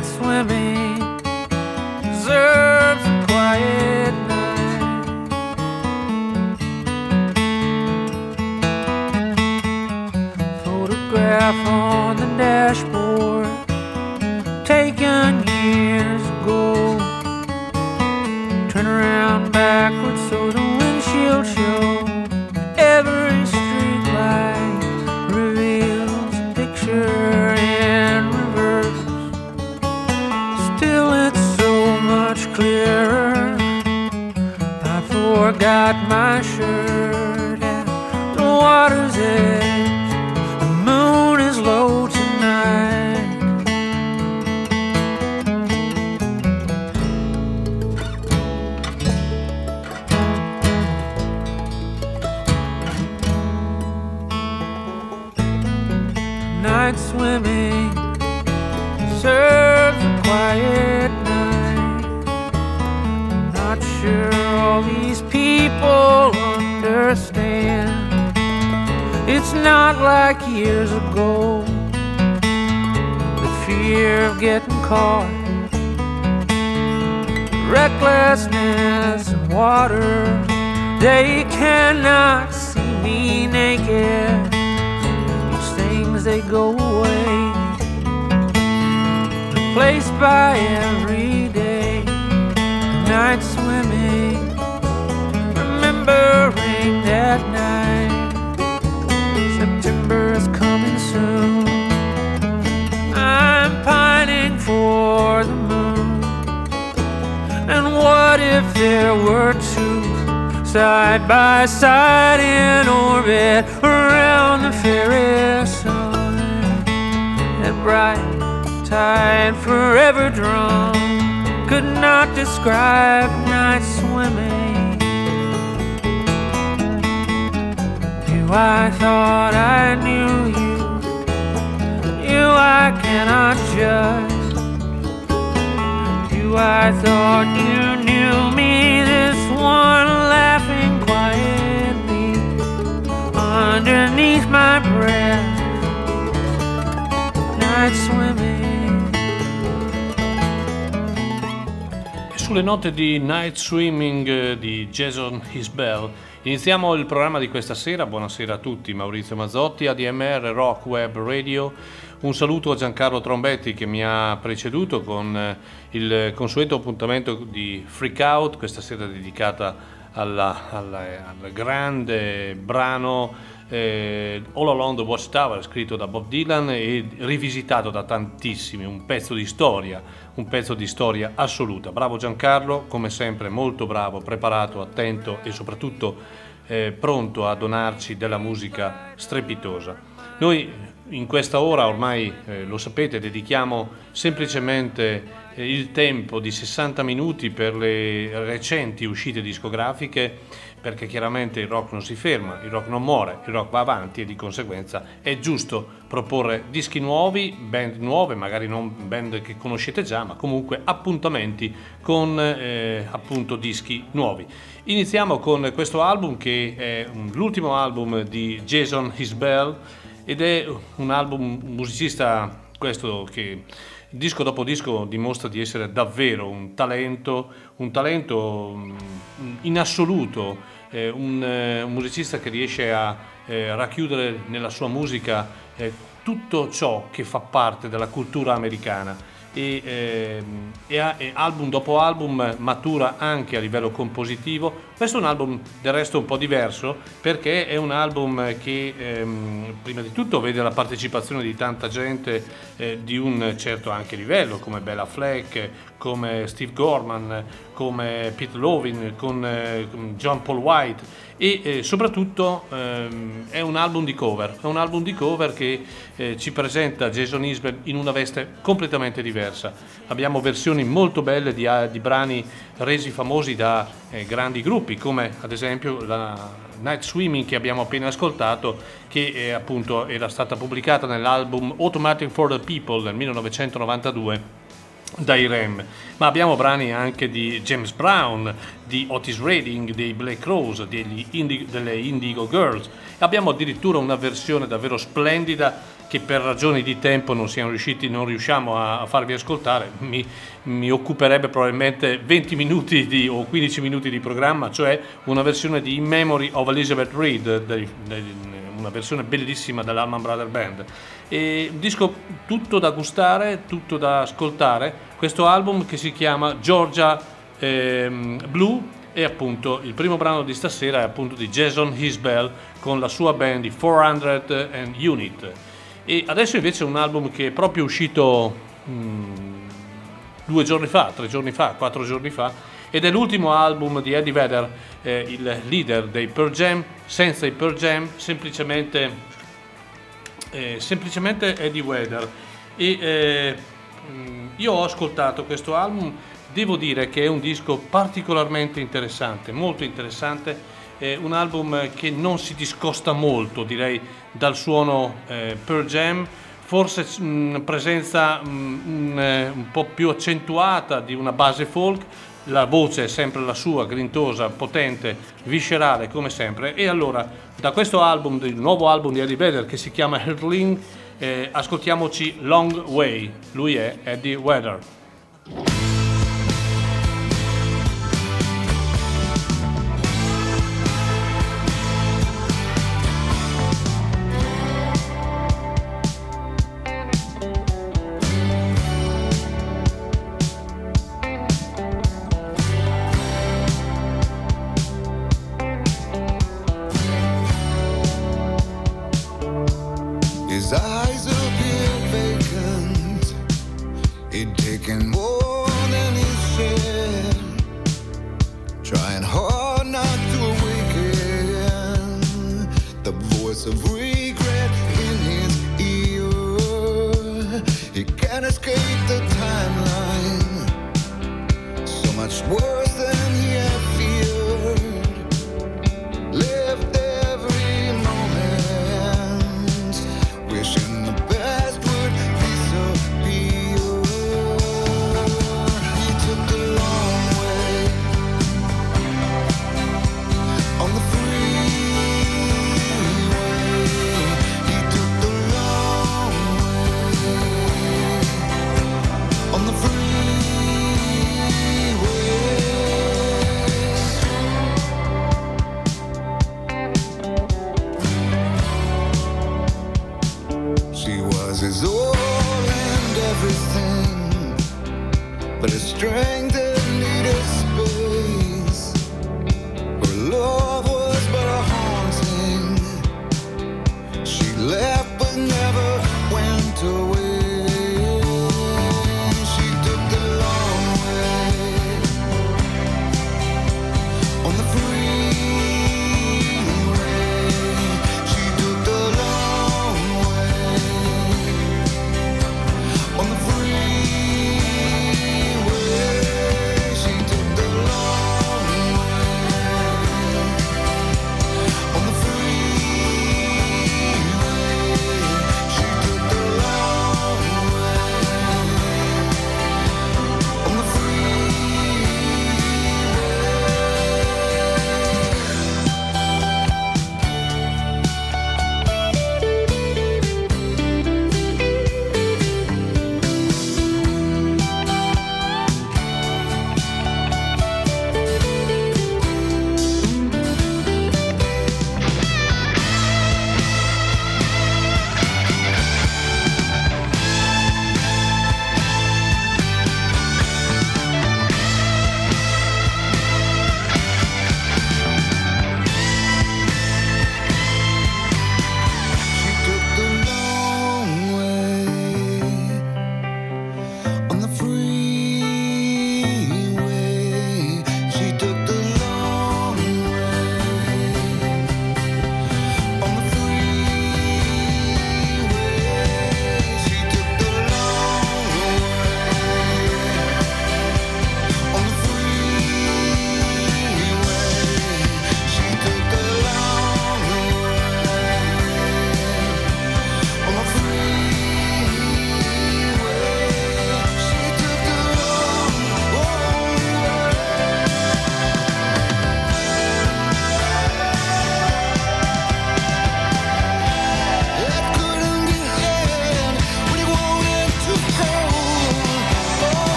night swimming there were two side by side in orbit around the fairy sun? That bright tide forever drawn could not describe night swimming. You, I thought I knew you. You, I cannot judge. You, I thought you knew me. One laughing quietly underneath my breath. Night swimming. E Sulle note di Night Swimming eh, di Jason Isbell iniziamo il programma di questa sera. Buonasera a tutti, Maurizio Mazzotti, ADMR Rock Web Radio. Un saluto a Giancarlo Trombetti che mi ha preceduto con eh, il consueto appuntamento di Freak Out, questa sera dedicata alla- alla- al grande brano eh, All Along the Watchtower scritto da Bob Dylan e rivisitato da tantissimi, un pezzo di storia, un pezzo di storia assoluta. Bravo Giancarlo, come sempre molto bravo, preparato, attento e soprattutto eh, pronto a donarci della musica strepitosa. Noi in questa ora ormai eh, lo sapete, dedichiamo semplicemente eh, il tempo di 60 minuti per le recenti uscite discografiche perché chiaramente il rock non si ferma, il rock non muore, il rock va avanti e di conseguenza è giusto proporre dischi nuovi, band nuove, magari non band che conoscete già, ma comunque appuntamenti con eh, appunto dischi nuovi. Iniziamo con questo album che è l'ultimo album di Jason Isbell ed è un album musicista questo che disco dopo disco dimostra di essere davvero un talento, un talento mm, in assoluto, eh, un, eh, un musicista che riesce a eh, racchiudere nella sua musica tutto ciò che fa parte della cultura americana e, ehm, e e album dopo album matura anche a livello compositivo. Questo è un album del resto un po' diverso perché è un album che ehm, prima di tutto vede la partecipazione di tanta gente eh, di un certo anche livello come Bella Fleck, come Steve Gorman, come Pete Lovin, con eh, John Paul White e eh, soprattutto ehm, è un album di cover, è un album di cover che eh, ci presenta Jason Isbell in una veste completamente diversa. Abbiamo versioni molto belle di, di brani resi famosi da eh, grandi gruppi come ad esempio la Night Swimming che abbiamo appena ascoltato che eh, appunto era stata pubblicata nell'album Automatic for the People del 1992 dai Rem, ma abbiamo brani anche di James Brown, di Otis Redding, dei Black Rose, Indi- delle Indigo Girls. Abbiamo addirittura una versione davvero splendida che per ragioni di tempo non siamo riusciti, non riusciamo a, farvi ascoltare, mi, mi, occuperebbe probabilmente 20 minuti di, o 15 minuti di programma, cioè una versione di In Memory of Elizabeth Reed, dei, dei, una versione bellissima dell'Alman Brother Band. E disco tutto da gustare, tutto da ascoltare, questo album che si chiama Georgia ehm, Blue e appunto il primo brano di stasera è appunto di Jason Hisbell con la sua band di 400 and Unit. E adesso invece è un album che è proprio uscito mm, due giorni fa, tre giorni fa, quattro giorni fa, ed è l'ultimo album di Eddie Vedder, eh, il leader dei Pearl Jam, senza i Pearl Jam, semplicemente, eh, semplicemente Eddie Vedder. E eh, mm, io ho ascoltato questo album, devo dire che è un disco particolarmente interessante, molto interessante eh, un album che non si discosta molto, direi, dal suono eh, Pearl Jam, forse mh, mm, presenza mh, mm, eh, un po' più accentuata di una base folk, la voce è sempre la sua, grintosa, potente, viscerale come sempre. E allora, da questo album, il nuovo album di Eddie Vedder che si chiama Hurling, eh, ascoltiamoci Long Way. Lui è Eddie Vedder.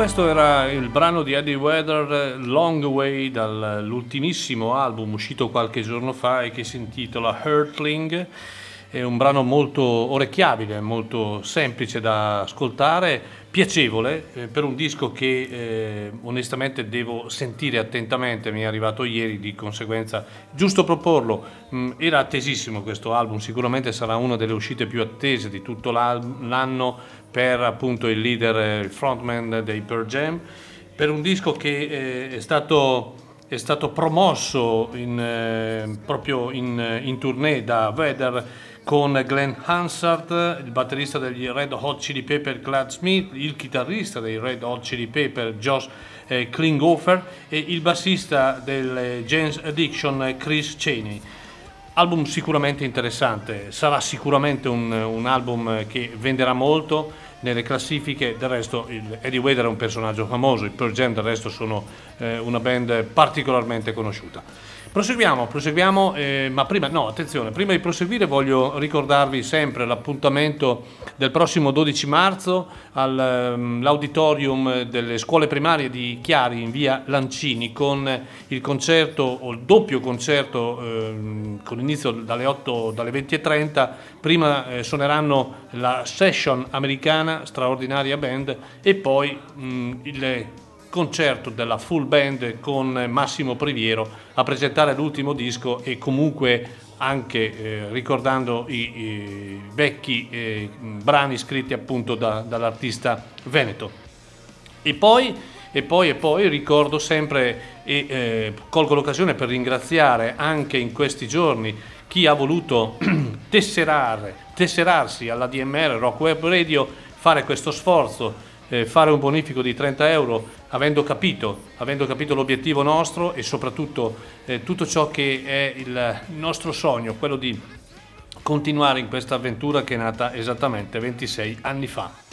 Questo era il brano di Eddie Weather Long Way dall'ultimissimo album uscito qualche giorno fa e che si intitola Hurtling. È un brano molto orecchiabile, molto semplice da ascoltare, piacevole eh, per un disco che eh, onestamente devo sentire attentamente, mi è arrivato ieri, di conseguenza giusto proporlo. Mm, era attesissimo questo album, sicuramente sarà una delle uscite più attese di tutto l'anno per appunto il leader, eh, il frontman dei Pearl Jam, per un disco che eh, è stato, è stato promosso in, eh, proprio in, in tournée da Vedder con Glenn Hansard, il batterista degli Red Hot Chili Pepper Glad Smith, il chitarrista dei Red Hot Chili Pepper Josh eh, Klinghoffer e il bassista del eh, James Addiction Chris Cheney. Album sicuramente interessante, sarà sicuramente un, un album che venderà molto nelle classifiche, del resto Eddie Vedder è un personaggio famoso, i Pearl Jam del resto sono eh, una band particolarmente conosciuta. Proseguiamo, proseguiamo eh, ma prima, no, attenzione, prima di proseguire voglio ricordarvi sempre l'appuntamento del prossimo 12 marzo all'auditorium ehm, delle scuole primarie di Chiari in via Lancini con il concerto o il doppio concerto eh, con inizio dalle 8 dalle 20.30. Prima eh, suoneranno la session americana, straordinaria band, e poi mh, il concerto della full band con Massimo Priviero a presentare l'ultimo disco e comunque anche eh, ricordando i, i vecchi eh, brani scritti appunto da, dall'artista Veneto. E poi, e poi, e poi ricordo sempre e eh, colgo l'occasione per ringraziare anche in questi giorni chi ha voluto tesserare, tesserarsi alla DMR Rock Web Radio, fare questo sforzo eh, fare un bonifico di 30 euro avendo capito, avendo capito l'obiettivo nostro e soprattutto eh, tutto ciò che è il nostro sogno, quello di continuare in questa avventura che è nata esattamente 26 anni fa.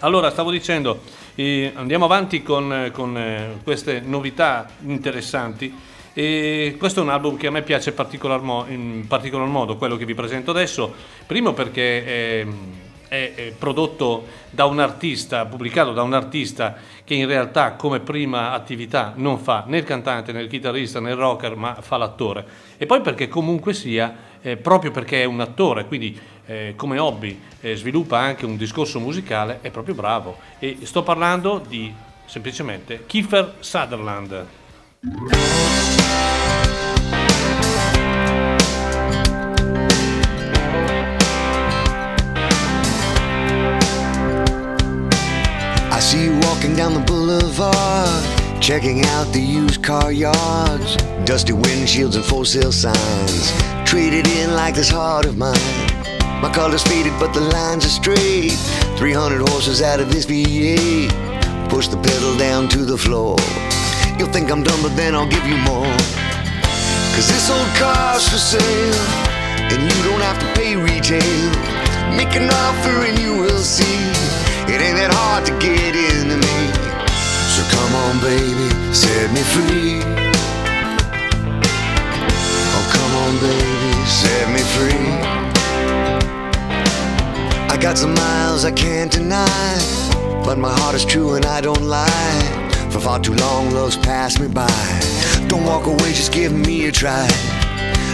Allora, stavo dicendo, eh, andiamo avanti con, con eh, queste novità interessanti. E questo è un album che a me piace particolar mo- in particolar modo, quello che vi presento adesso. Primo perché è, è, prodotto da un artista, pubblicato da un artista che in realtà come prima attività non fa né il cantante né il chitarrista né il rocker, ma fa l'attore. E poi perché comunque sia, eh, proprio perché è un attore, quindi eh, come hobby eh, sviluppa anche un discorso musicale, è proprio bravo. E sto parlando di semplicemente Kiefer Sutherland. I see you walking down the boulevard, checking out the used car yards, dusty windshields and for sale signs, treated in like this heart of mine. My color's faded, but the lines are straight. 300 horses out of this V8. Push the pedal down to the floor. You'll think I'm dumb, but then I'll give you more. Cause this old car's for sale, and you don't have to pay retail. Make an offer and you will see. It ain't that hard to get into me. So come on, baby, set me free. Oh, come on, baby, set me free. I got some miles I can't deny, but my heart is true and I don't lie. For far too long, love's passed me by. Don't walk away, just give me a try.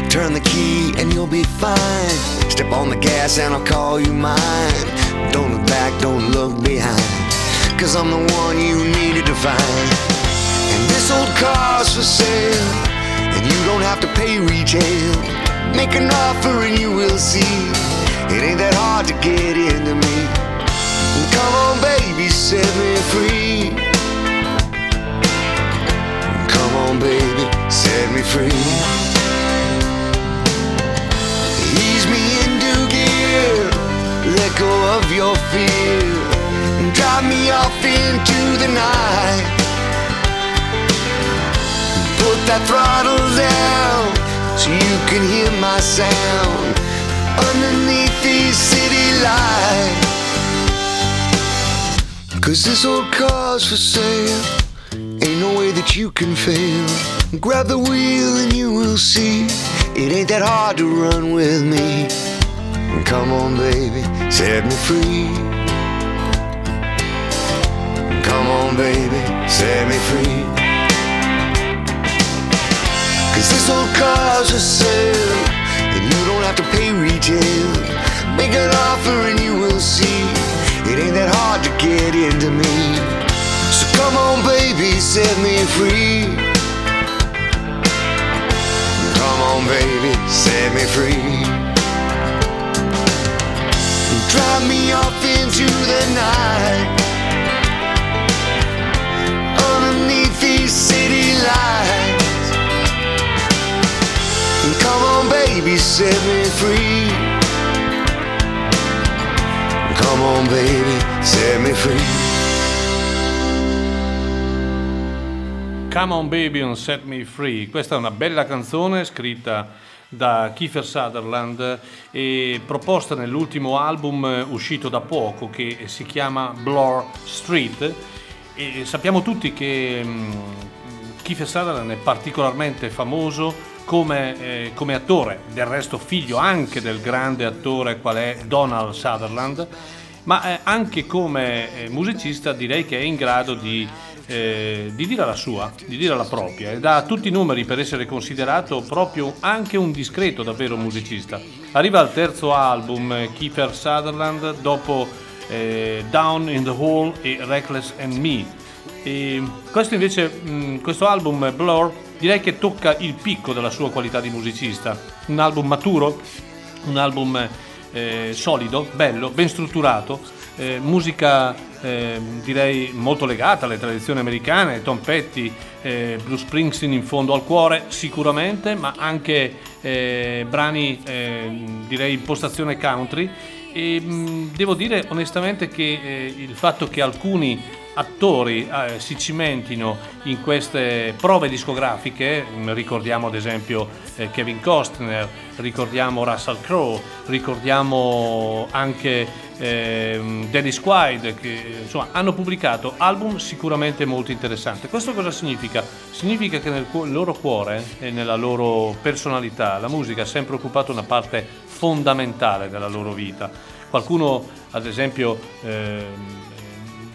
Turn the key and you'll be fine. Step on the gas and I'll call you mine. Don't look back, don't look behind. Cause I'm the one you needed to find. And this old car's for sale. And you don't have to pay retail. Make an offer and you will see. It ain't that hard to get into me. Come on, baby, set me free. On, baby, set me free. Ease me into gear, let go of your fear, and drive me off into the night. Put that throttle down so you can hear my sound underneath these city lights. Cause this old car's for sale that you can fail. Grab the wheel and you will see it ain't that hard to run with me. Come on, baby, set me free. Come on, baby, set me free. Cause this old car's a sale, and you don't have to pay retail. Make an offer and you will see, it ain't that hard to get into me. Come on, baby, set me free. Come on, baby, set me free. Drive me off into the night Underneath these city lights Come on baby, set me free Come on baby, set me free Come on baby and set me free. Questa è una bella canzone scritta da Kiefer Sutherland e proposta nell'ultimo album eh, uscito da poco che si chiama Blur Street e sappiamo tutti che um, Kiefer Sutherland è particolarmente famoso come, eh, come, attore, del resto figlio anche del grande attore qual è Donald Sutherland, ma eh, anche come eh, musicista direi che è in grado di eh, di dire la sua, di dire la propria ed ha tutti i numeri per essere considerato proprio anche un discreto davvero musicista. Arriva al terzo album eh, Kiefer Sutherland dopo eh, Down in the Hole e Reckless and Me. E questo invece, mh, questo album Blur direi che tocca il picco della sua qualità di musicista. Un album maturo, un album eh, solido, bello, ben strutturato, eh, musica eh, direi molto legata alle tradizioni americane, Tom Petty, eh, Bruce Springsteen in fondo al cuore sicuramente, ma anche eh, brani eh, direi impostazione country. E mh, devo dire onestamente che eh, il fatto che alcuni attori eh, si cimentino in queste prove discografiche, ricordiamo ad esempio eh, Kevin Costner, ricordiamo Russell Crowe, ricordiamo anche eh, Dennis Quaid, che insomma, hanno pubblicato album sicuramente molto interessanti. Questo cosa significa? Significa che nel loro cuore e nella loro personalità la musica ha sempre occupato una parte fondamentale della loro vita. Qualcuno, ad esempio, eh,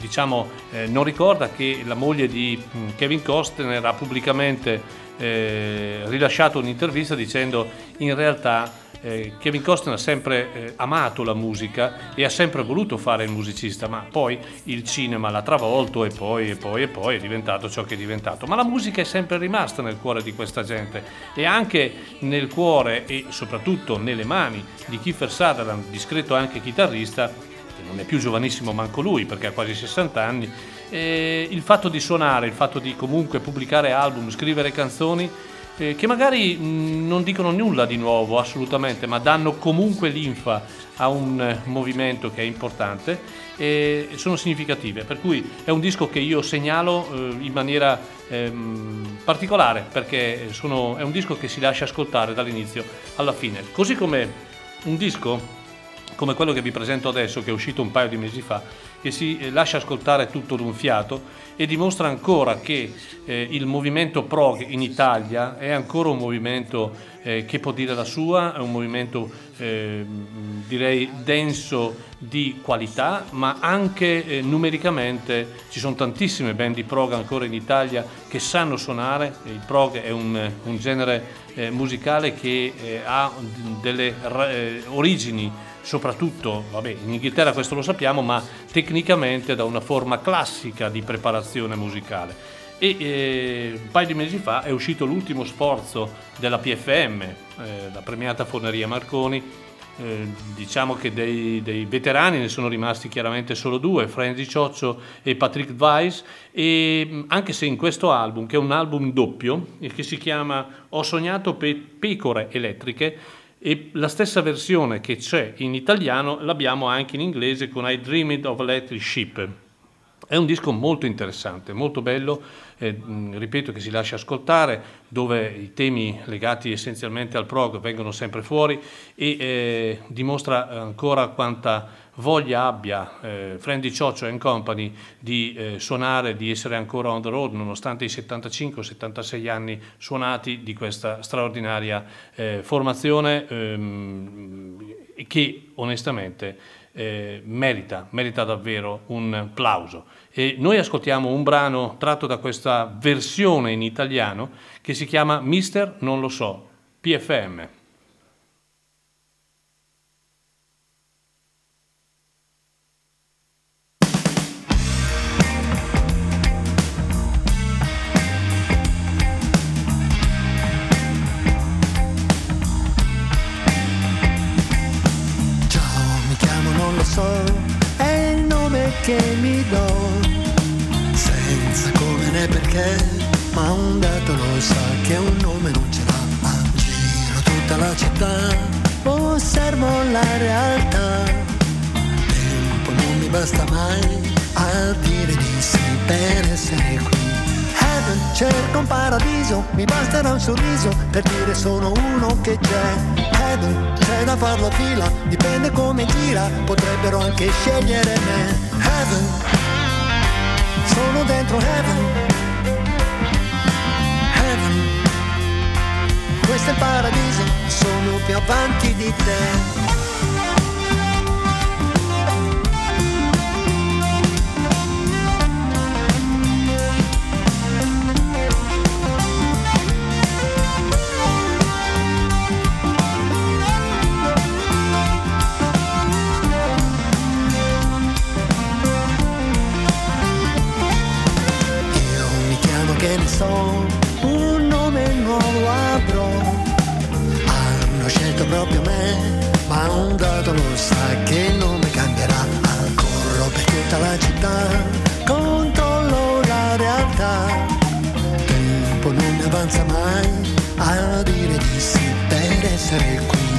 diciamo, eh, non ricorda che la moglie di mm, Kevin Costner ha pubblicamente eh, rilasciato un'intervista dicendo in realtà eh, Kevin Costner ha sempre eh, amato la musica e ha sempre voluto fare il musicista, ma poi il cinema l'ha travolto e poi e poi e poi è diventato ciò che è diventato. Ma la musica è sempre rimasta nel cuore di questa gente e anche nel cuore e soprattutto nelle mani di Kiefer Sutherland, discreto anche chitarrista, non è più giovanissimo manco lui perché ha quasi 60 anni, eh, il fatto di suonare, il fatto di comunque pubblicare album, scrivere canzoni eh, che magari non dicono nulla di nuovo assolutamente, ma danno comunque linfa a un eh, movimento che è importante e sono significative. Per cui è un disco che io segnalo eh, in maniera ehm, particolare perché sono, è un disco che si lascia ascoltare dall'inizio alla fine. Così come un disco come quello che vi presento adesso, che è uscito un paio di mesi fa, che si eh, lascia ascoltare tutto d'un fiato e dimostra ancora che eh, il movimento prog in Italia è ancora un movimento eh, che può dire la sua, è un movimento eh, direi denso di qualità, ma anche eh, numericamente ci sono tantissime band di prog ancora in Italia che sanno suonare, il prog è un, un genere eh, musicale che ha delle origini soprattutto, vabbè, in Inghilterra questo lo sappiamo, ma tecnicamente da una forma classica di preparazione musicale. E eh, un paio di mesi fa è uscito l'ultimo sforzo della PFM, eh, la premiata Forneria Marconi. Eh, diciamo che dei, dei, veterani ne sono rimasti chiaramente solo due, Franzi Cioccio e Patrick Weiss, e anche se in questo album, che è un album doppio, che si chiama Ho sognato pe- pecore elettriche, e la stessa versione che c'è in italiano l'abbiamo anche in inglese con I Dreamed of Electric Ship. È un disco molto interessante, molto bello, eh, ripeto che si lascia ascoltare, dove i temi legati essenzialmente al prog vengono sempre fuori e eh, dimostra ancora quanta voglia abbia eh, Friendly Cioccio and Company di eh, suonare, di essere ancora on the road nonostante i 75-76 anni suonati di questa straordinaria eh, formazione. Ehm, che onestamente eh, merita, merita davvero un plauso. E noi ascoltiamo un brano tratto da questa versione in italiano che si chiama Mister Non lo so, PFM. Città, osservo la realtà, tempo non mi basta mai a dire di sì per essere qui. Heaven, cerco un paradiso, mi basterà un sorriso per dire sono uno che c'è. Heaven, c'è da farlo fila, dipende come gira, potrebbero anche scegliere me. Heaven, sono dentro. Heaven, questo è il paradiso, sono più avanti di te. so, ma un dato lo sa che il nome cambierà. Corro per tutta la città, controllo la realtà. Tempo non mi avanza mai a dire di sì per essere qui.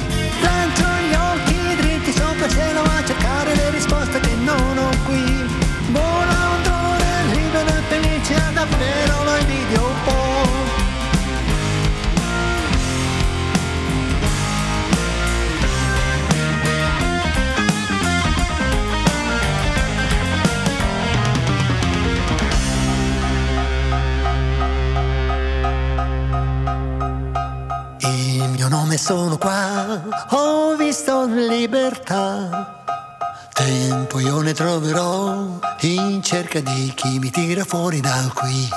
Sono qua, ho visto libertà. Tempo io ne troverò in cerca di chi mi tira fuori da qui.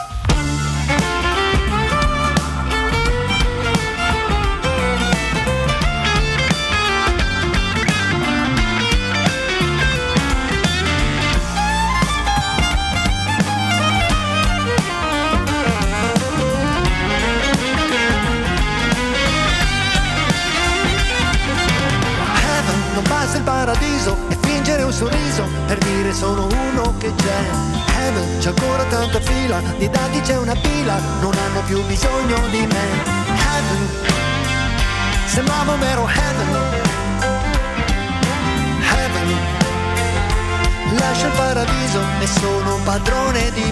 Dire sono uno che c'è. Heaven c'è ancora tanta fila, di dati c'è una pila, non hanno più bisogno di me. Heaven, sembrava un vero heaven. Heaven, lascio il paradiso e sono padrone di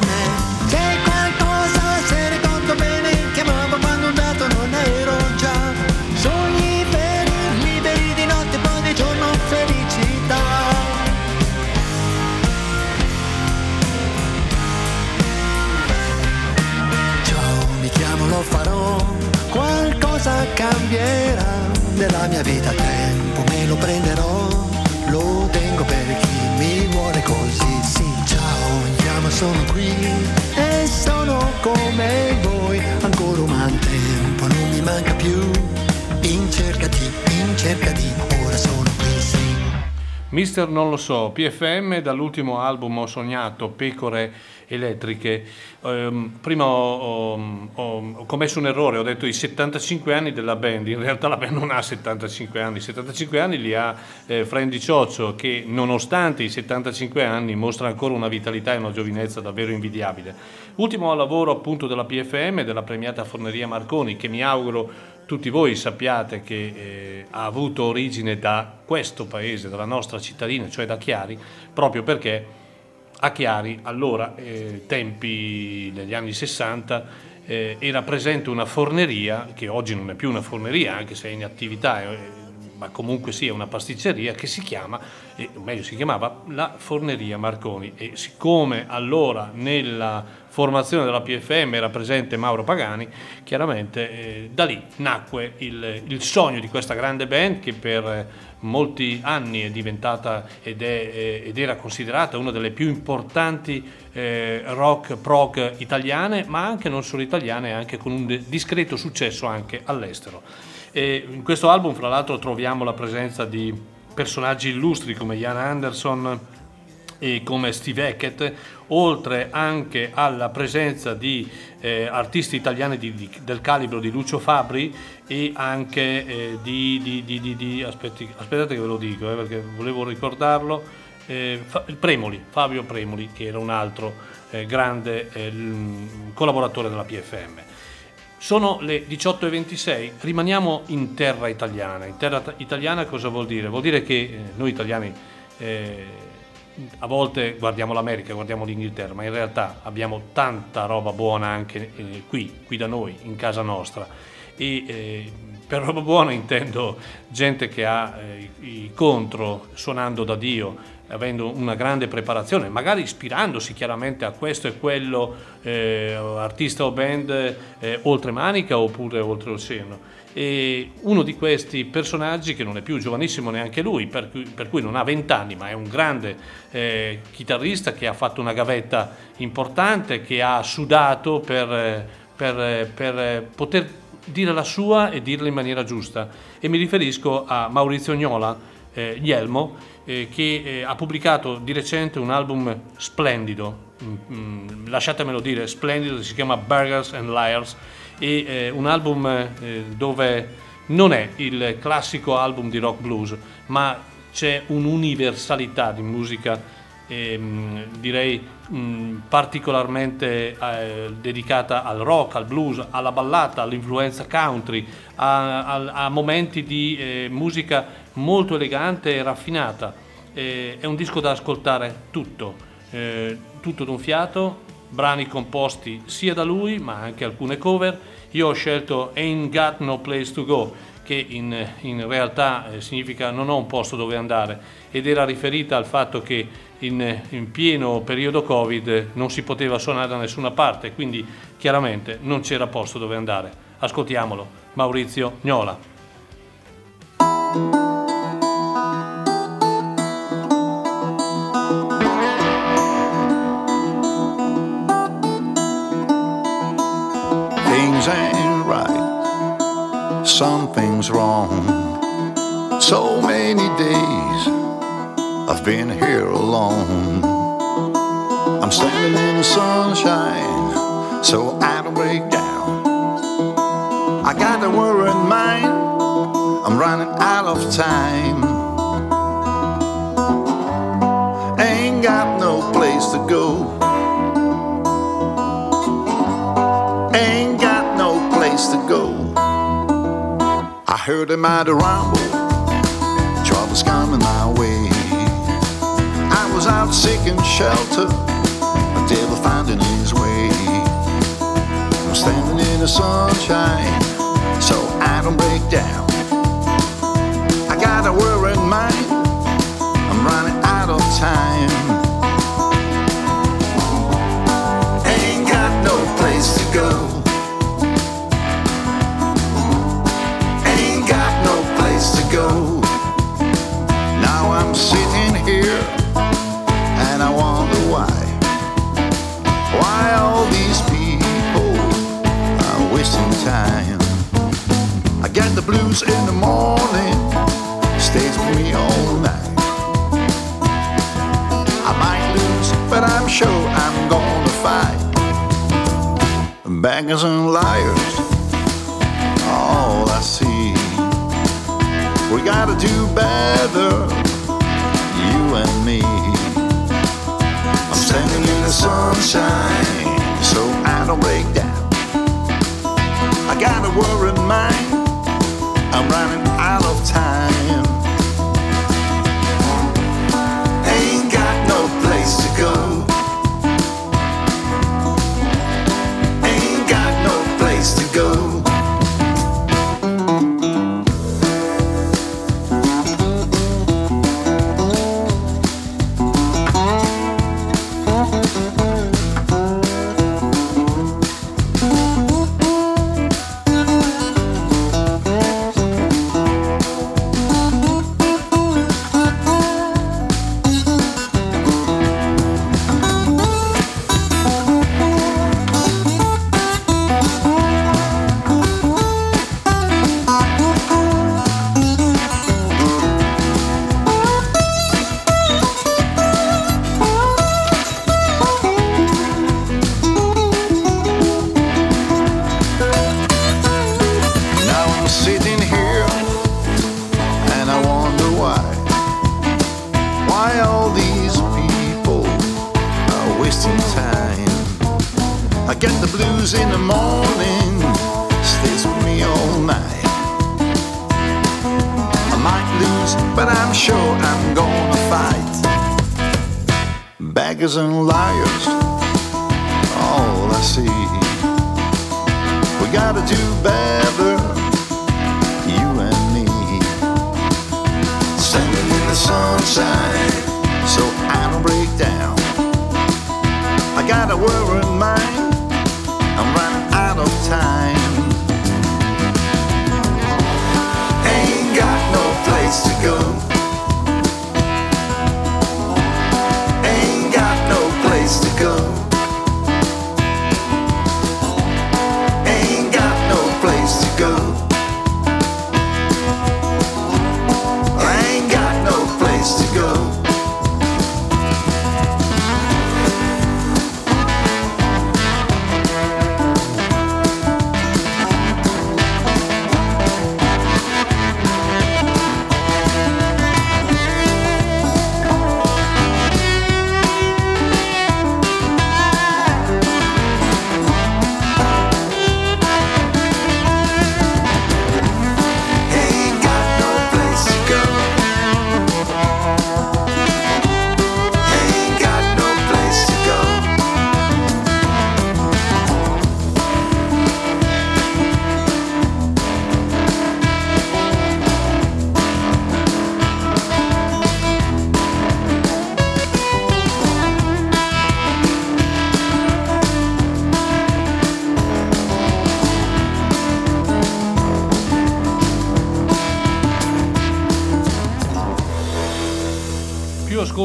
mia vita, tempo me lo prenderò, lo tengo per chi mi vuole così, sì, ciao, mi chiamo, sono qui. E sono come voi, ancora un tempo, non mi manca più, Mister non lo so, PFM dall'ultimo album ho sognato Pecore elettriche. Ehm, prima ho, ho- ho- ho commesso un errore, ho detto i 75 anni della band, in realtà la band non ha 75 anni, 75 anni li ha eh, Frandy Cioccio che nonostante i 75 anni mostra ancora una vitalità e una giovinezza davvero invidiabile. Ultimo lavoro appunto della PFM, della premiata Forneria Marconi, che mi auguro tutti voi sappiate che eh, ha avuto origine da questo paese, dalla nostra cittadina, cioè da Chiari, proprio perché a Chiari, allora, eh, tempi degli anni 60, eh, era presente una forneria, che oggi non è più una forneria, anche se è in attività, ma comunque sia una pasticceria, che si chiama e meglio si chiamava la Forneria Marconi e siccome allora nella formazione della PFM era presente Mauro Pagani, chiaramente eh, da lì nacque il, il, sogno di questa grande band che per molti anni è diventata ed, è, eh, ed era considerata una delle più importanti eh, rock prog italiane, ma anche non solo italiane, anche con un discreto successo anche all'estero. E in questo album, fra l'altro, troviamo la presenza di personaggi illustri come Ian Anderson e come Steve Hackett, oltre anche alla presenza di eh, artisti italiani di, di, del calibro di Lucio Fabri e anche eh, di, di, aspetti, aspettate che ve lo dico eh, perché volevo ricordarlo, eh, Premoli, Fabio Premoli che era un altro eh, grande eh, collaboratore della PFM. Sono le 18.26, rimaniamo in terra italiana. In terra italiana cosa vuol dire? Vuol dire che eh, noi italiani eh, a volte guardiamo l'America, guardiamo l'Inghilterra, ma in realtà abbiamo tanta roba buona anche eh, qui, qui da noi, in casa nostra. E eh, per roba buona intendo gente che ha eh, i contro suonando da Dio, avendo una grande preparazione, magari ispirandosi chiaramente a questo e quello eh, artista o band eh, oltre Manica oppure oltre Oceano. E uno di questi personaggi, che non è più giovanissimo neanche lui, per cui, per cui non ha 20 anni, ma è un grande eh, chitarrista che ha fatto una gavetta importante, che ha sudato per, per, per poter dire la sua e dirla in maniera giusta. E mi riferisco a Maurizio Gnola, eh, Ielmo, eh, che eh, ha pubblicato di recente un album splendido, mm, mm, lasciatemelo dire, splendido, si chiama Burgers and Liars, e eh, un album eh, dove non è il classico album di rock blues, ma c'è un'universalità di musica, ehm, direi mm, particolarmente eh, dedicata al rock, al blues, alla ballata, all'influenza country, a, a, a momenti di eh, musica molto elegante e raffinata. Eh, è un disco da ascoltare tutto, eh, tutto d'un fiato, brani composti sia da lui ma anche alcune cover. Io ho scelto Ain't Got No Place to Go, che in, in realtà eh, significa non ho un posto dove andare ed era riferita al fatto che in, in, pieno periodo Covid non si poteva suonare da nessuna parte, quindi chiaramente non c'era posto dove andare. Ascoltiamolo, Maurizio Gnola. Wrong. So many days I've been here alone. I'm standing in the sunshine so I don't break down. I got a worry in mind, I'm running out of time. Ain't got no place to go. Ain't got no place to go heard a mighty rumble, trouble's coming my way. I was out seeking shelter, a devil finding his way. I'm standing in the sunshine, so I don't break down. I got a worried mind, I'm running out of time. Blues in the morning, stays with me all night. I might lose, but I'm sure I'm gonna fight. Beggars and liars, all I see. We gotta do better, you and me. I'm standing in the sunshine, so I don't break down. I got a worried mind, I'm running out of time.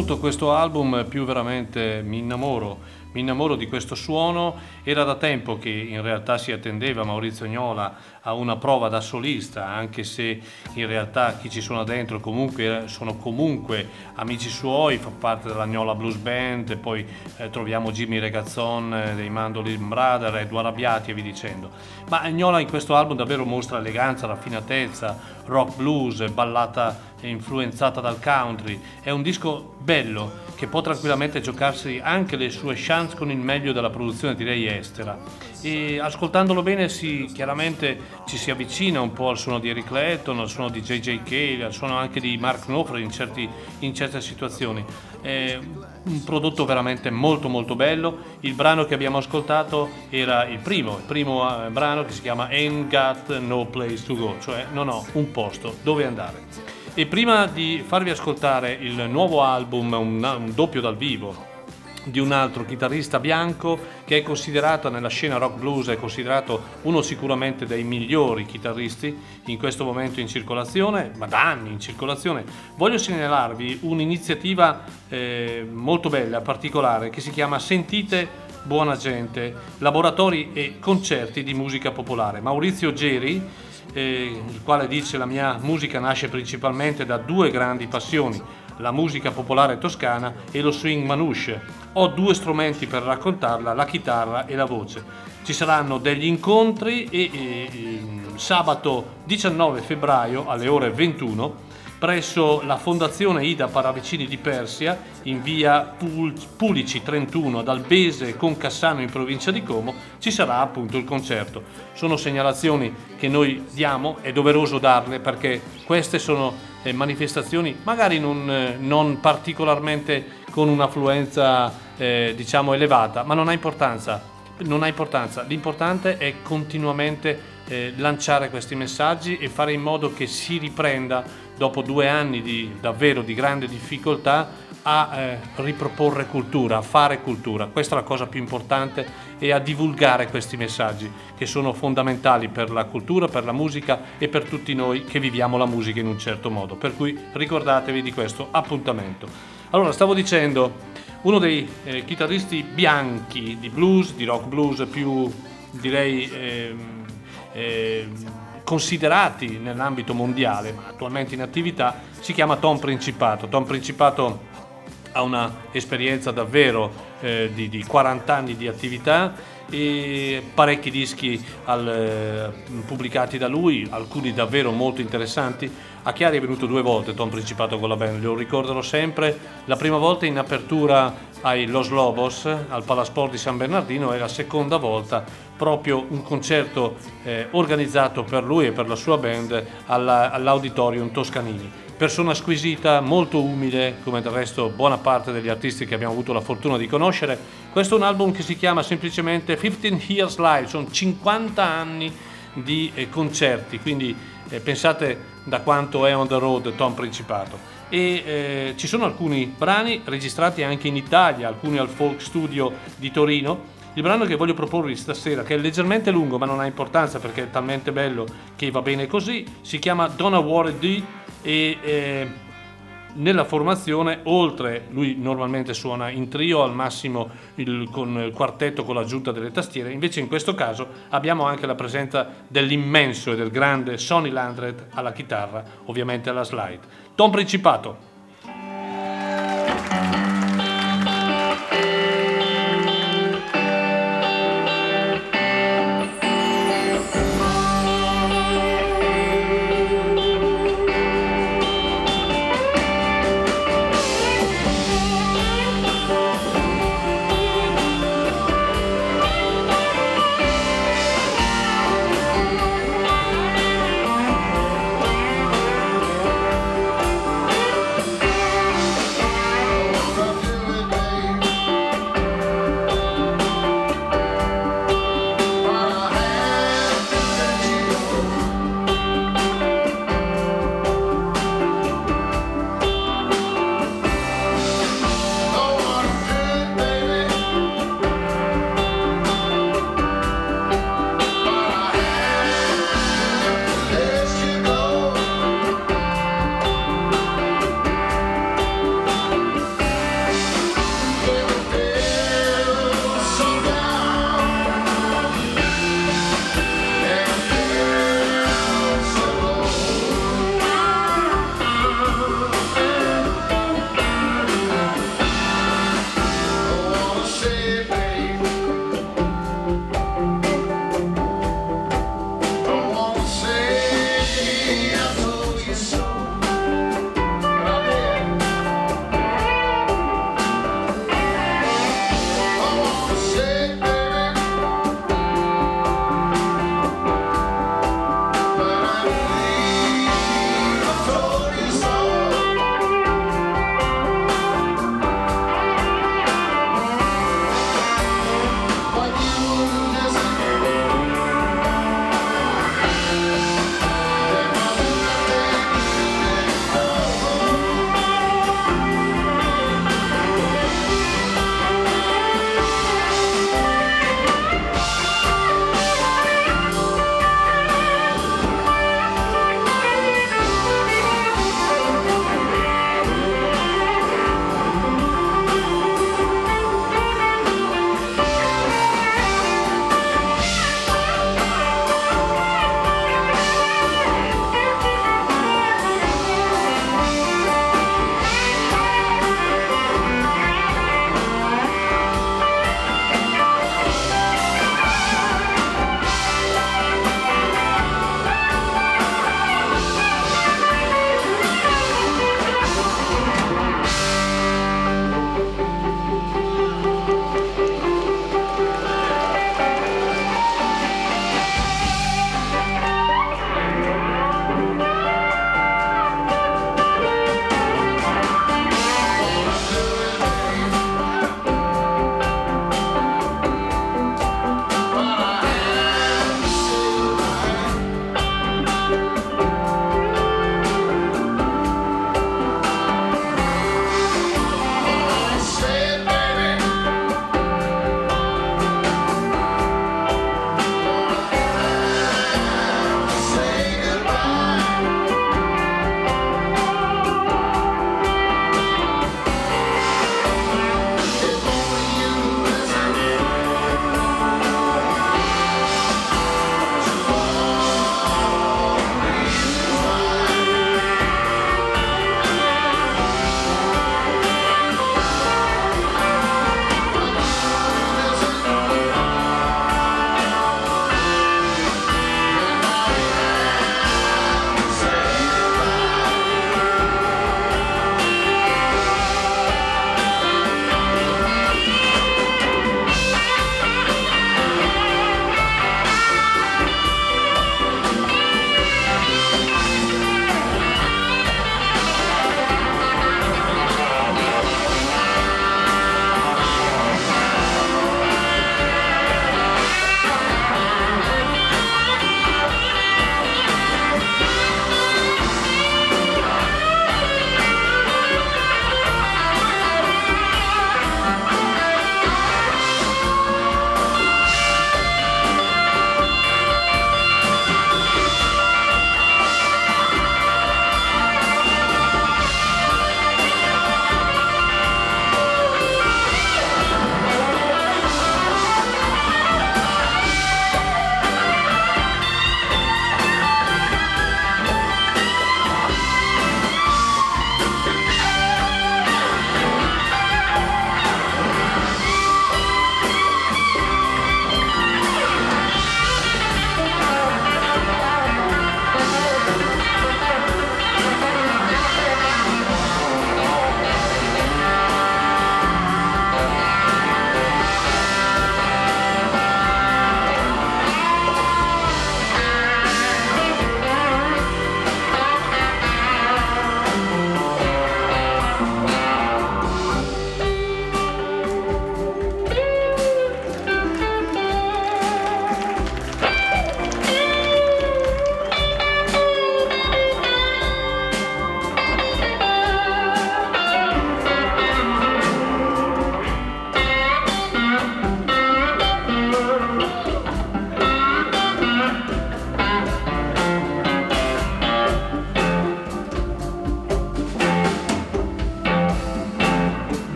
Ascolto questo album, più veramente mi innamoro. Mi innamoro di questo suono. Era da tempo che in realtà si attendeva Maurizio Gnola a una prova da solista, anche se in realtà chi ci suona dentro comunque sono comunque amici suoi, fa parte della Gnola Blues Band, poi eh, troviamo Jimmy Regazzon eh, dei Mandolin Brother, Edoardo Abbiati e via dicendo. Ma Gnola in questo album davvero mostra eleganza, raffinatezza, rock blues, ballata influenzata dal country. È un disco bello che può tranquillamente giocarsi anche le sue chance con il meglio della produzione direi estera. E ascoltandolo bene si, chiaramente ci si avvicina un po' al suono di Eric Clapton, al suono di J.J. Cale, al suono anche di Mark Knopfler in, certi- in certe situazioni. È un prodotto veramente molto molto bello. Il brano che abbiamo ascoltato era il primo, il primo eh, brano che si chiama Ain't Got No Place to Go, cioè non ho un posto dove andare. E prima di farvi ascoltare il nuovo album, un, un doppio dal vivo di un altro chitarrista bianco che è considerato nella scena rock blues, è considerato uno sicuramente dei migliori chitarristi in questo momento in circolazione, ma da anni in circolazione, voglio segnalarvi un'iniziativa eh, molto bella, particolare, che si chiama Sentite Buona Gente, laboratori e concerti di musica popolare. Maurizio Geri, eh, il quale dice la mia musica nasce principalmente da due grandi passioni, la musica popolare toscana e lo swing manouche. Ho due strumenti per raccontarla, la chitarra e la voce. Ci saranno degli incontri e, e, e sabato 19 febbraio alle ore 21 presso la Fondazione Ida Paravicini di Persia in via Pul- Pulici 31 ad Albese con Cassano in provincia di Como ci sarà appunto il concerto. Sono segnalazioni che noi diamo, è doveroso darle perché queste sono eh, manifestazioni magari non, eh, non particolarmente con un'affluenza eh, diciamo elevata, ma non ha importanza. Non ha importanza, l'importante è continuamente eh, lanciare questi messaggi e fare in modo che si riprenda dopo due anni di davvero di grande difficoltà a eh, riproporre cultura, a fare cultura. Questa è la cosa più importante e a divulgare questi messaggi che sono fondamentali per la cultura, per la musica e per tutti noi che viviamo la musica in un certo modo. Per cui ricordatevi di questo appuntamento. Allora, stavo dicendo, uno dei eh, chitarristi bianchi di blues, di rock blues più direi ehm, considerati nell'ambito mondiale, ma attualmente in attività, si chiama Tom Principato. Tom Principato ha una esperienza davvero eh, di, di 40 anni di attività e parecchi dischi al, eh, pubblicati da lui, alcuni davvero molto interessanti. A Chiari è venuto due volte Tom Principato con la band, lo ricordano sempre. La prima volta in apertura ai Los Lobos al Palasport di San Bernardino e la seconda volta proprio un concerto eh, organizzato per lui e per la sua band alla, all'Auditorium Toscanini. Persona squisita, molto umile, come del resto buona parte degli artisti che abbiamo avuto la fortuna di conoscere. Questo è un album che si chiama semplicemente 15 Years Live, sono 50 anni di eh, concerti, quindi eh, pensate da quanto è on the road Tom Principato. E eh, ci sono alcuni brani registrati anche in Italia, alcuni al Folk Studio di Torino. Il brano che voglio proporvi stasera, che è leggermente lungo ma non ha importanza perché è talmente bello che va bene così, si chiama Donna Worry D e eh, nella formazione, oltre lui normalmente suona in trio al massimo il, con il quartetto con l'aggiunta delle tastiere, invece in questo caso abbiamo anche la presenza dell'immenso e del grande Sonny Landret alla chitarra, ovviamente alla slide. Tom Principato.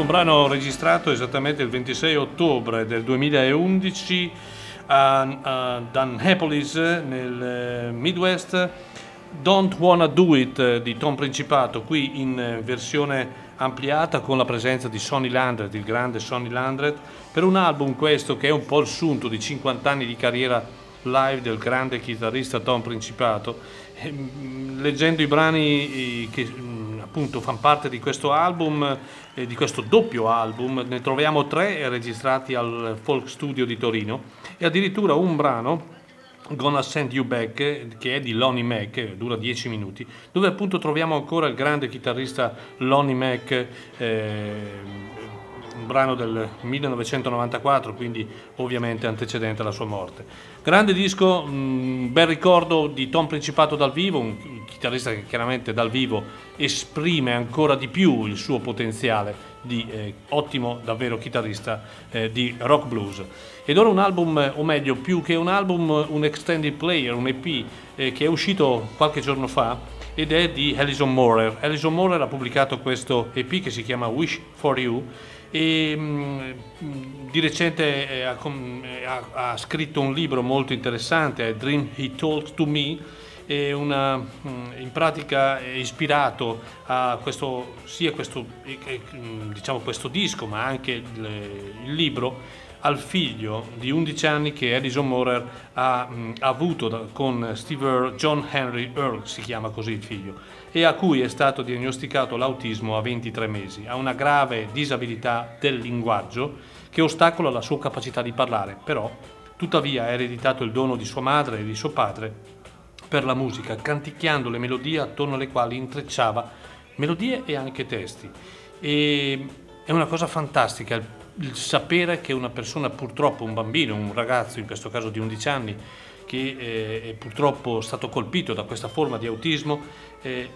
Un brano registrato esattamente il 26 ottobre del 2011 a, a Dunhapolis nel eh, Midwest. Don't Wanna Do It di Tom Principato, qui in eh, versione ampliata con la presenza di Sonny Landret, il grande Sonny Landret, per un album questo che è un po' il sunto di 50 anni di carriera live del grande chitarrista Tom Principato. Mm, leggendo i brani che mm, appunto fanno parte di questo album, di questo doppio album, ne troviamo tre registrati al Folk Studio di Torino e addirittura un brano Gonna Send You Back, che è di Lonnie Mac, dura 10 minuti, dove appunto troviamo ancora il grande chitarrista Lonnie Mac, eh, un brano del 1994, quindi ovviamente antecedente alla sua morte. Grande disco, un bel ricordo di Tom Principato dal vivo, un chitarrista che chiaramente dal vivo esprime ancora di più il suo potenziale di eh, ottimo davvero chitarrista eh, di rock blues. Ed ora un album, o meglio più che un album, un extended player, un EP eh, che è uscito qualche giorno fa ed è di Alison Morer. Alison Morer ha pubblicato questo EP che si chiama Wish for You e mh, mm, di recente eh, ha, eh, ha, scritto un libro molto interessante, Dream He Told to Me, una, mm, in pratica è ispirato a questo, sia questo, mm, diciamo questo disco ma anche il libro al figlio di 11 anni che Edison Morer ha, mh, avuto da, con Steve Earle, John Henry Earle si chiama così il figlio e a cui è stato diagnosticato l'autismo a 23 mesi. Ha una grave disabilità del linguaggio che ostacola la sua capacità di parlare, però tuttavia ha ereditato il dono di sua madre e di suo padre per la musica, canticchiando le melodie attorno alle quali intrecciava melodie e anche testi. E è una cosa fantastica il, sapere che una persona, purtroppo un bambino, un ragazzo, in questo caso di 11 anni, che eh, è purtroppo stato colpito da questa forma di autismo, eh,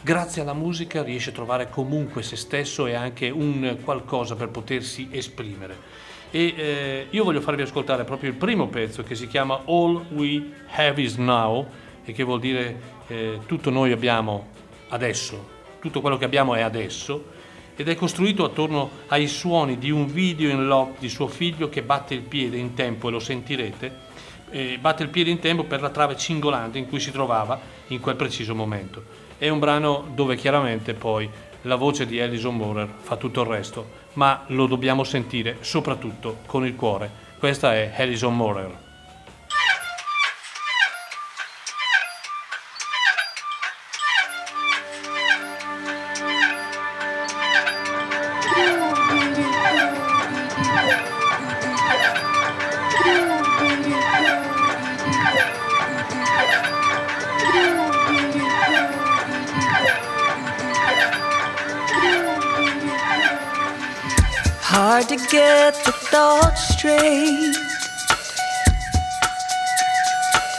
grazie alla musica riesce a trovare comunque se stesso e anche un qualcosa per potersi esprimere. E eh, io voglio farvi ascoltare proprio il primo pezzo che si chiama All We Have Is Now e che vuol dire eh, tutto noi abbiamo adesso, tutto quello che abbiamo è adesso ed è costruito attorno ai suoni di un video in loop di suo figlio che batte il piede in tempo e lo sentirete, eh, batte il piede in tempo per la trave cingolante in cui si trovava in quel preciso momento. È un brano dove chiaramente poi la voce di Alison Morer fa tutto il resto, ma lo dobbiamo sentire soprattutto con il cuore. Questa è Alison Morer. Get the thoughts straight.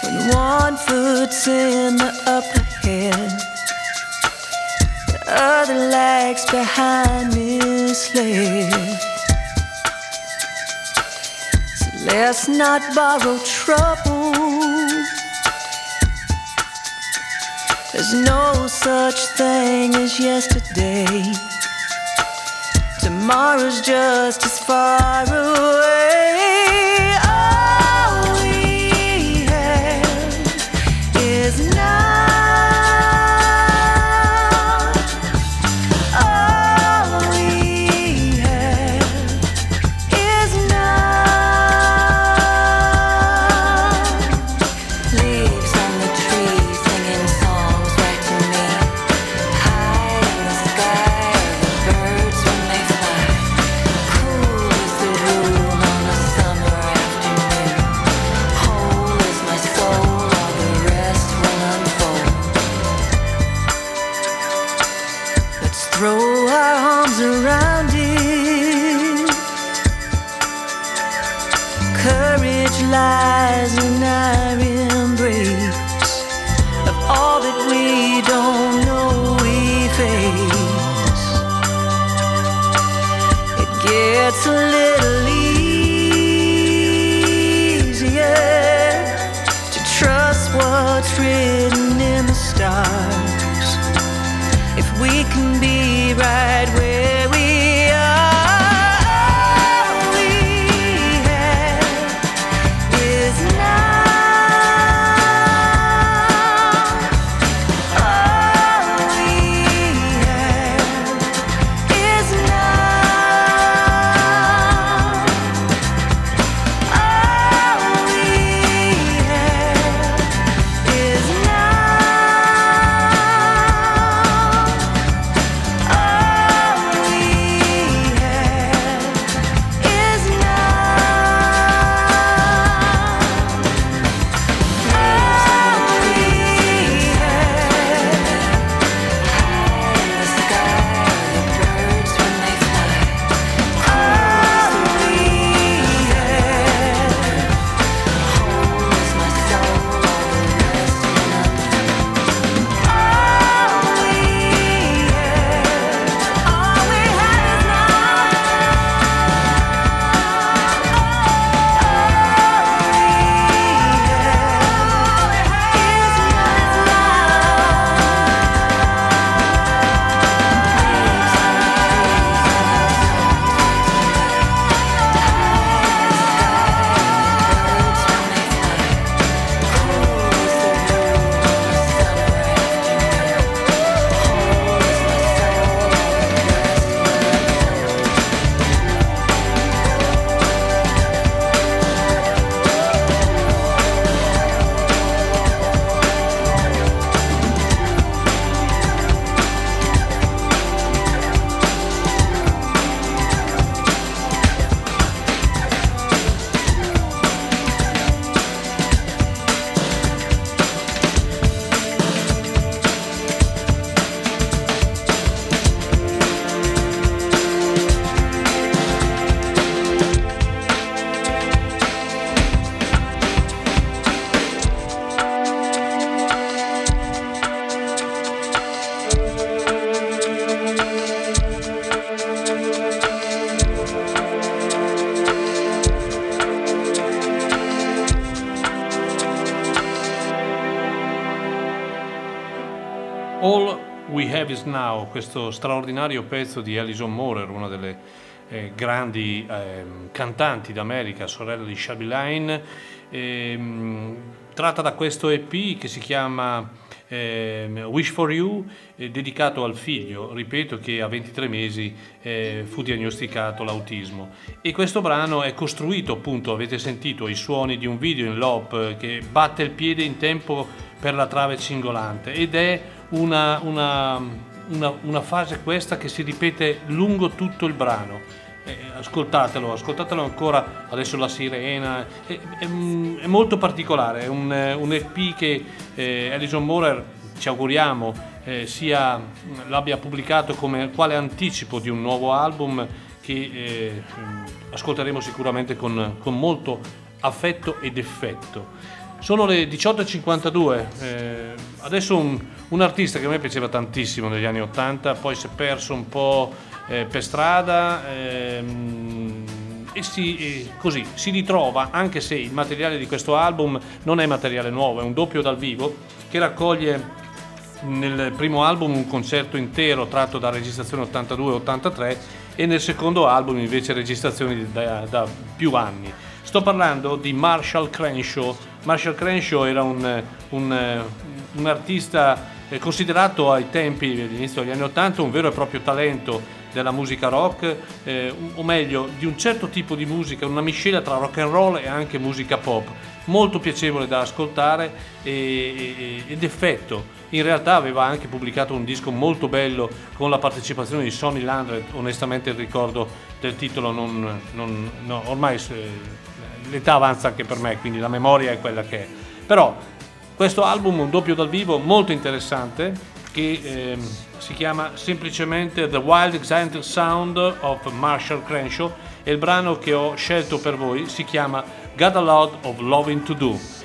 When one foot's in the upper head, the other lags behind misled. So let's not borrow trouble. There's no such thing as yesterday. Tomorrow's just as far away. Questo straordinario pezzo di Alison Morer, una delle eh, grandi eh, cantanti d'America, sorella di Shelby Line, ehm, tratta da questo EP che si chiama eh, Wish for You, eh, dedicato al figlio, ripeto che a 23 mesi eh, fu diagnosticato l'autismo. E questo brano è costruito appunto, avete sentito i suoni di un video in loop eh, che batte il piede in tempo per la trave cingolante ed è una, una, una, una fase questa che si ripete lungo tutto il brano. Eh, ascoltatelo, ascoltatelo ancora, adesso la sirena, è, è, è molto particolare, è un, un EP che eh, Alison Morer ci auguriamo eh, sia, l'abbia pubblicato come quale anticipo di un nuovo album che eh, ascolteremo sicuramente con, con molto affetto ed effetto. Sono le 18.52, eh, adesso un, un, artista che a me piaceva tantissimo negli anni 80, poi si è perso un po' eh, per strada ehm, e si, eh, così, si ritrova, anche se il materiale di questo album non è materiale nuovo, è un doppio dal vivo che raccoglie nel primo album un concerto intero tratto da registrazione 82-83 e nel secondo album invece registrazioni da, da più anni. Sto parlando di Marshall Crenshaw Marshall Crenshaw era un, un, un artista eh, considerato ai tempi dell'inizio degli anni Ottanta un vero e proprio talento della musica rock, eh, o meglio di un certo tipo di musica, una miscela tra rock and roll e anche musica pop, molto piacevole da ascoltare e, ed effetto. In realtà aveva anche pubblicato un disco molto bello con la partecipazione di Sonny Landred, onestamente il ricordo del titolo non, non no, ormai eh, l'età avanza anche per me, quindi la memoria è quella che è. Però questo album, un doppio dal vivo molto interessante, che eh, si chiama semplicemente The Wild Eccentric Sound of Marshall Crenshaw e il brano che ho scelto per voi si chiama Got a Lot of Loving to Do.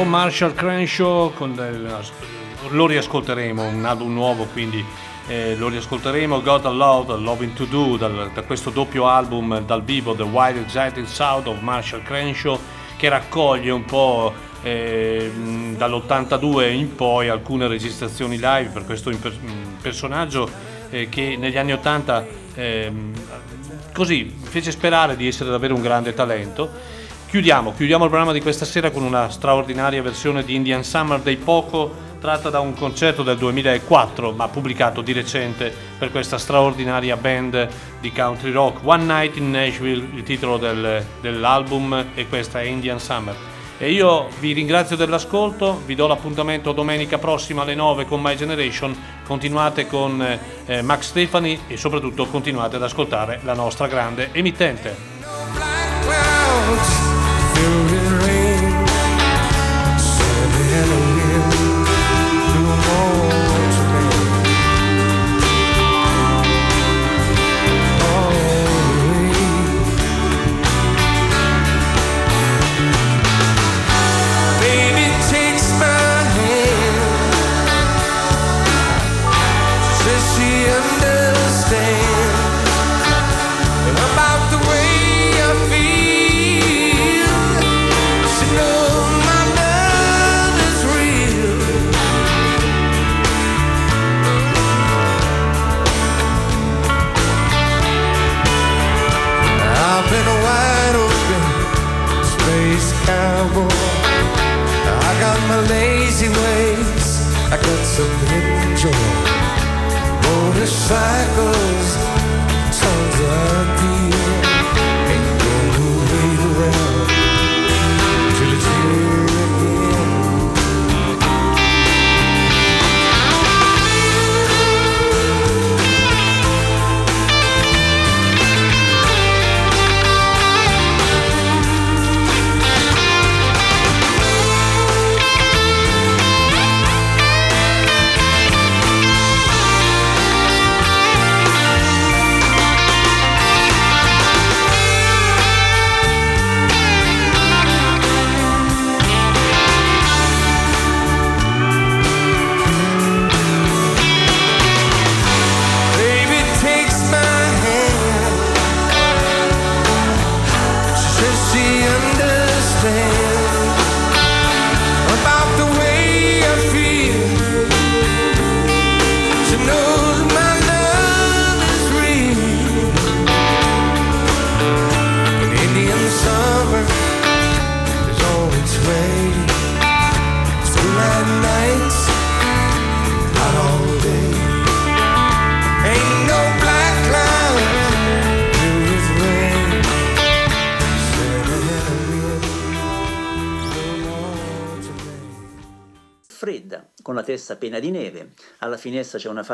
Dopo Marshall Crenshaw con del, lo riascolteremo, un album nuovo quindi eh, lo riascolteremo. God Love, Loving to Do dal, da questo doppio album dal vivo The Wild Excited South of Marshall Crenshaw che raccoglie un po' eh, dall'82 in poi alcune registrazioni live per questo imper- personaggio eh, che negli anni 80 ehm, così fece sperare di essere davvero un grande talento Chiudiamo, chiudiamo, il programma di questa sera con una straordinaria versione di Indian Summer dei Poco, tratta da un concerto del 2004, ma pubblicato di recente per questa straordinaria band di country rock. One Night in Nashville, il titolo del, dell'album, e questa è Indian Summer. E io vi ringrazio dell'ascolto, vi do l'appuntamento domenica prossima alle 9 con My Generation, continuate con eh, Max Stefani e soprattutto continuate ad ascoltare la nostra grande emittente. Piena di neve. Alla finestra c'è una